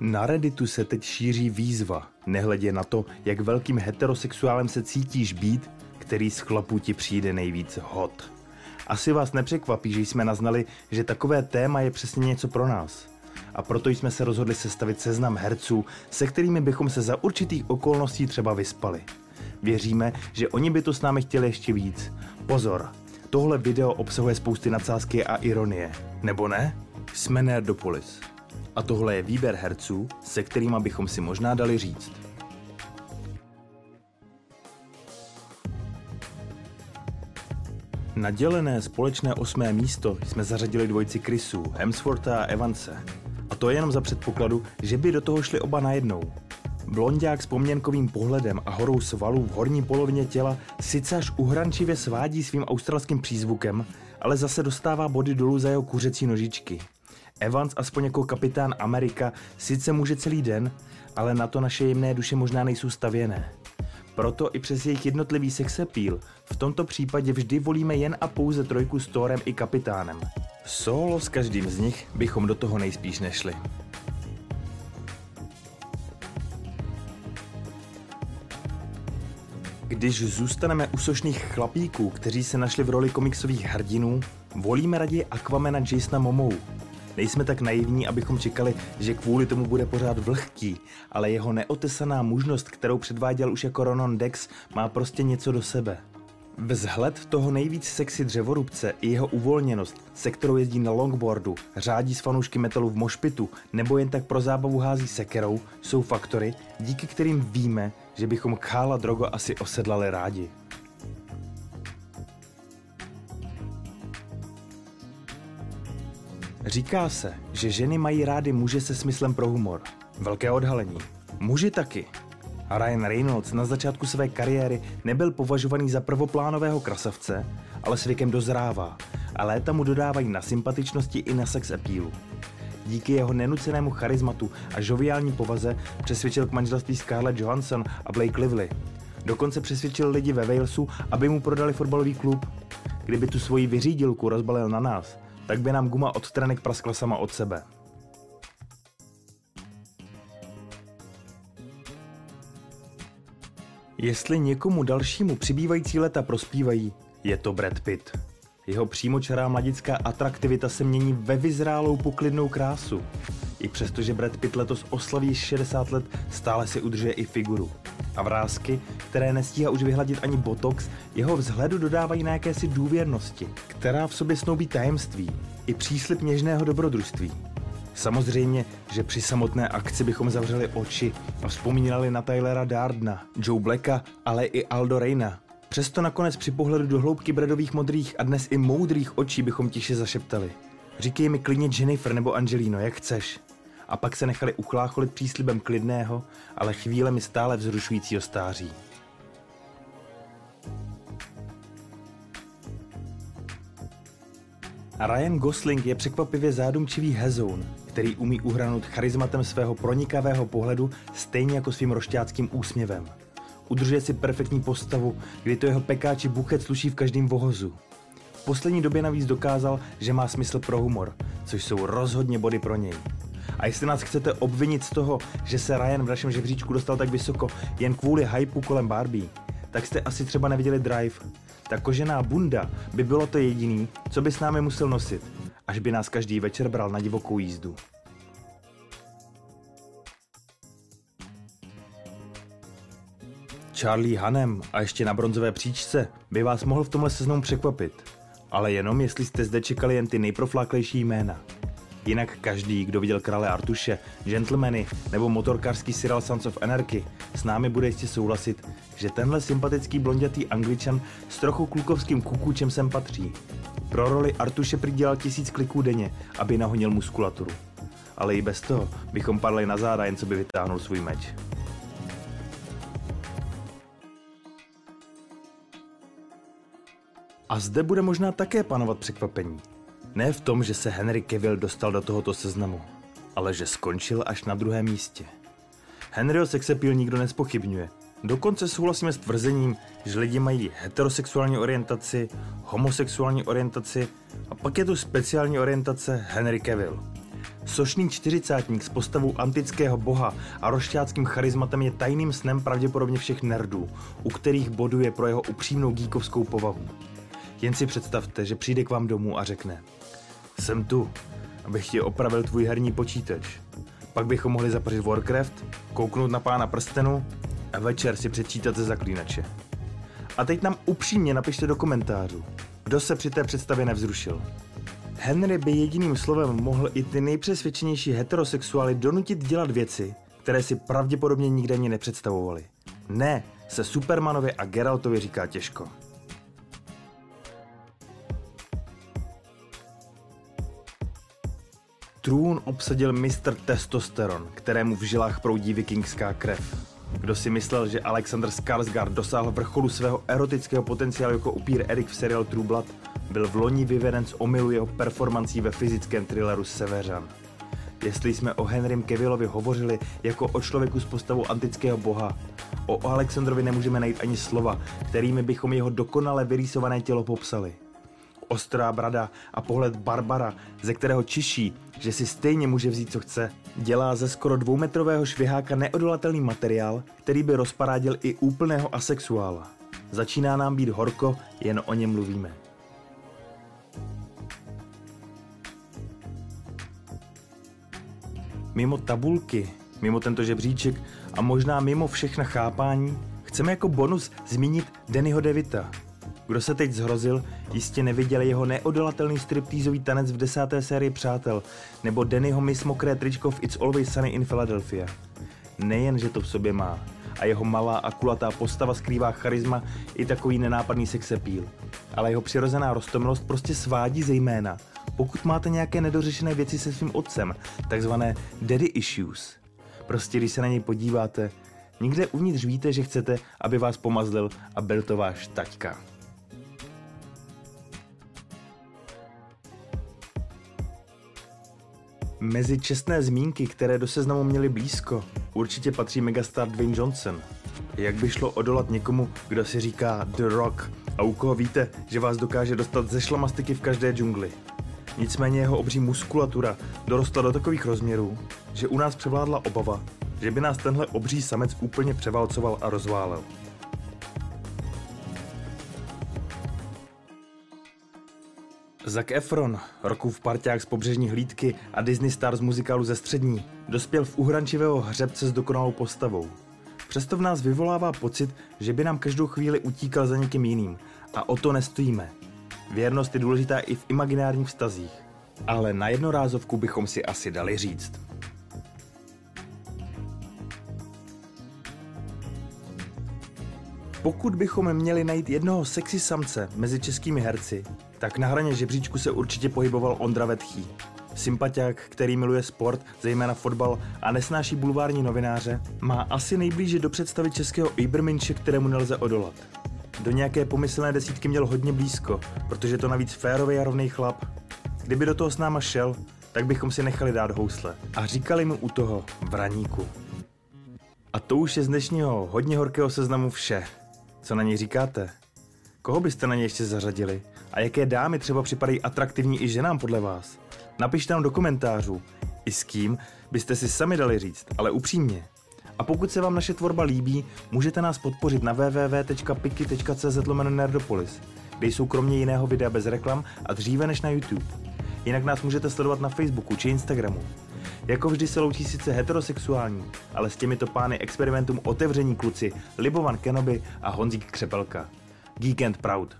Na Redditu se teď šíří výzva, nehledě na to, jak velkým heterosexuálem se cítíš být, který z chlapů ti přijde nejvíc hot. Asi vás nepřekvapí, že jsme naznali, že takové téma je přesně něco pro nás. A proto jsme se rozhodli sestavit seznam herců, se kterými bychom se za určitých okolností třeba vyspali. Věříme, že oni by to s námi chtěli ještě víc. Pozor, tohle video obsahuje spousty nadsázky a ironie. Nebo ne? Jsme Nerdopolis. A tohle je výběr herců, se kterými bychom si možná dali říct. Na dělené společné osmé místo jsme zařadili dvojici Chrisů, Hemswortha a Evanse. A to jenom za předpokladu, že by do toho šli oba najednou. Blondák s poměnkovým pohledem a horou svalů v horní polovině těla sice až uhrančivě svádí svým australským přízvukem, ale zase dostává body dolů za jeho kuřecí nožičky. Evans aspoň jako kapitán Amerika sice může celý den, ale na to naše jemné duše možná nejsou stavěné. Proto i přes jejich jednotlivý sexepíl v tomto případě vždy volíme jen a pouze trojku s Thorem i kapitánem. Solo s každým z nich bychom do toho nejspíš nešli. Když zůstaneme u sošných chlapíků, kteří se našli v roli komiksových hrdinů, volíme raději Aquamana Jasona Momou, Nejsme tak naivní, abychom čekali, že kvůli tomu bude pořád vlhký, ale jeho neotesaná mužnost, kterou předváděl už jako Ronon Dex, má prostě něco do sebe. Vzhled toho nejvíc sexy dřevorubce i jeho uvolněnost, se kterou jezdí na longboardu, řádí s fanoušky metalu v mošpitu nebo jen tak pro zábavu hází sekerou, jsou faktory, díky kterým víme, že bychom Khála Drogo asi osedlali rádi. Říká se, že ženy mají rády muže se smyslem pro humor. Velké odhalení. Muži taky. A Ryan Reynolds na začátku své kariéry nebyl považovaný za prvoplánového krasavce, ale s věkem dozrává a léta mu dodávají na sympatičnosti i na sex appealu. Díky jeho nenucenému charizmatu a žoviální povaze přesvědčil k manželství Scarlett Johansson a Blake Lively. Dokonce přesvědčil lidi ve Walesu, aby mu prodali fotbalový klub. Kdyby tu svoji vyřídilku rozbalil na nás, tak by nám guma od trenek praskla sama od sebe. Jestli někomu dalšímu přibývající leta prospívají, je to Brad Pitt. Jeho přímočará mladická atraktivita se mění ve vyzrálou poklidnou krásu. I přesto, že Brad Pitt letos oslaví 60 let, stále si udržuje i figuru. A vrázky, které nestíhá už vyhladit ani botox, jeho vzhledu dodávají na jakési důvěrnosti, která v sobě snoubí tajemství, i příslip něžného dobrodružství. Samozřejmě, že při samotné akci bychom zavřeli oči a vzpomínali na Tylera Dardna, Joe Blacka, ale i Aldo Reina. Přesto nakonec při pohledu do hloubky bredových modrých a dnes i moudrých očí bychom tiše zašeptali. Říkej mi klidně Jennifer nebo Angelino, jak chceš. A pak se nechali uchlácholit příslibem klidného, ale chvílemi stále vzrušujícího stáří. Ryan Gosling je překvapivě zádumčivý hezoun, který umí uhranout charizmatem svého pronikavého pohledu stejně jako svým rošťáckým úsměvem. Udržuje si perfektní postavu, kdy to jeho pekáči buchet sluší v každém vohozu. V poslední době navíc dokázal, že má smysl pro humor, což jsou rozhodně body pro něj. A jestli nás chcete obvinit z toho, že se Ryan v našem žebříčku dostal tak vysoko jen kvůli hypeu kolem Barbie, tak jste asi třeba neviděli Drive. Ta kožená bunda by bylo to jediný, co by s námi musel nosit, až by nás každý večer bral na divokou jízdu. Charlie Hanem a ještě na bronzové příčce by vás mohl v tomhle seznamu překvapit. Ale jenom jestli jste zde čekali jen ty nejprofláklejší jména. Jinak každý, kdo viděl krále Artuše, Gentlemany nebo motorkářský serial Sons of Anarchy, s námi bude jistě souhlasit, že tenhle sympatický blondětý angličan s trochu klukovským kukučem sem patří. Pro roli Artuše přidělal tisíc kliků denně, aby nahonil muskulaturu. Ale i bez toho bychom padli na záda, jen co by vytáhnul svůj meč. A zde bude možná také panovat překvapení. Ne v tom, že se Henry Cavill dostal do tohoto seznamu, ale že skončil až na druhém místě. Henryho sexapil nikdo nespochybňuje. Dokonce souhlasíme s tvrzením, že lidi mají heterosexuální orientaci, homosexuální orientaci a pak je tu speciální orientace Henry Cavill. Sošný čtyřicátník s postavou antického boha a rošťáckým charizmatem je tajným snem pravděpodobně všech nerdů, u kterých boduje pro jeho upřímnou díkovskou povahu. Jen si představte, že přijde k vám domů a řekne Jsem tu, abych ti opravil tvůj herní počítač. Pak bychom mohli zapařit Warcraft, kouknout na pána prstenu a večer si přečítat ze zaklínače. A teď nám upřímně napište do komentářů, kdo se při té představě nevzrušil. Henry by jediným slovem mohl i ty nejpřesvědčenější heterosexuály donutit dělat věci, které si pravděpodobně nikdy ani nepředstavovali. Ne, se Supermanovi a Geraltovi říká těžko. Trůn obsadil mistr Testosteron, kterému v žilách proudí vikingská krev. Kdo si myslel, že Alexander Skarsgård dosáhl vrcholu svého erotického potenciálu jako upír Erik v seriálu True Blood, byl v loni vyveden z omylu jeho performancí ve fyzickém thrilleru Severan. Jestli jsme o Henrym Kevillovi hovořili jako o člověku s postavou antického boha, o Alexandrovi nemůžeme najít ani slova, kterými bychom jeho dokonale vyrýsované tělo popsali ostrá brada a pohled Barbara, ze kterého čiší, že si stejně může vzít, co chce, dělá ze skoro dvoumetrového šviháka neodolatelný materiál, který by rozparádil i úplného asexuála. Začíná nám být horko, jen o něm mluvíme. Mimo tabulky, mimo tento žebříček a možná mimo všechna chápání, chceme jako bonus zmínit Dannyho Devita, kdo se teď zhrozil, jistě neviděl jeho neodolatelný striptýzový tanec v desáté sérii Přátel, nebo Dannyho Miss Mokré tričko v It's Always Sunny in Philadelphia. Nejen, že to v sobě má, a jeho malá a kulatá postava skrývá charisma i takový nenápadný sex appeal. Ale jeho přirozená rostomilost prostě svádí zejména, pokud máte nějaké nedořešené věci se svým otcem, takzvané daddy issues. Prostě když se na něj podíváte, nikde uvnitř víte, že chcete, aby vás pomazlil a byl to váš taťka. Mezi čestné zmínky, které do seznamu měly blízko, určitě patří megastar Dwayne Johnson. Jak by šlo odolat někomu, kdo si říká The Rock a u koho víte, že vás dokáže dostat ze šlamastiky v každé džungli. Nicméně jeho obří muskulatura dorostla do takových rozměrů, že u nás převládla obava, že by nás tenhle obří samec úplně převálcoval a rozválel. Zac Efron, rokův parťák z pobřežní hlídky a Disney star z muzikálu ze střední, dospěl v uhrančivého hřebce s dokonalou postavou. Přesto v nás vyvolává pocit, že by nám každou chvíli utíkal za někým jiným. A o to nestojíme. Věrnost je důležitá i v imaginárních vztazích. Ale na jednorázovku bychom si asi dali říct. Pokud bychom měli najít jednoho sexy samce mezi českými herci, tak na hraně žebříčku se určitě pohyboval Ondra Vetchý. Sympatiák, který miluje sport, zejména fotbal a nesnáší bulvární novináře, má asi nejblíže do představy českého Iberminče, kterému nelze odolat. Do nějaké pomyslné desítky měl hodně blízko, protože to navíc férový a rovný chlap. Kdyby do toho s náma šel, tak bychom si nechali dát housle a říkali mu u toho vraníku. A to už je z dnešního hodně horkého seznamu vše. Co na něj říkáte? Koho byste na něj ještě zařadili? A jaké dámy třeba připadají atraktivní i ženám podle vás? Napište nám do komentářů. I s kým byste si sami dali říct, ale upřímně. A pokud se vám naše tvorba líbí, můžete nás podpořit na www.piki.cz nerdopolis, kde jsou kromě jiného videa bez reklam a dříve než na YouTube. Jinak nás můžete sledovat na Facebooku či Instagramu. Jako vždy se loučí sice heterosexuální, ale s těmito pány experimentům otevření kluci Libovan Kenobi a Honzík Křepelka. Geek and Proud.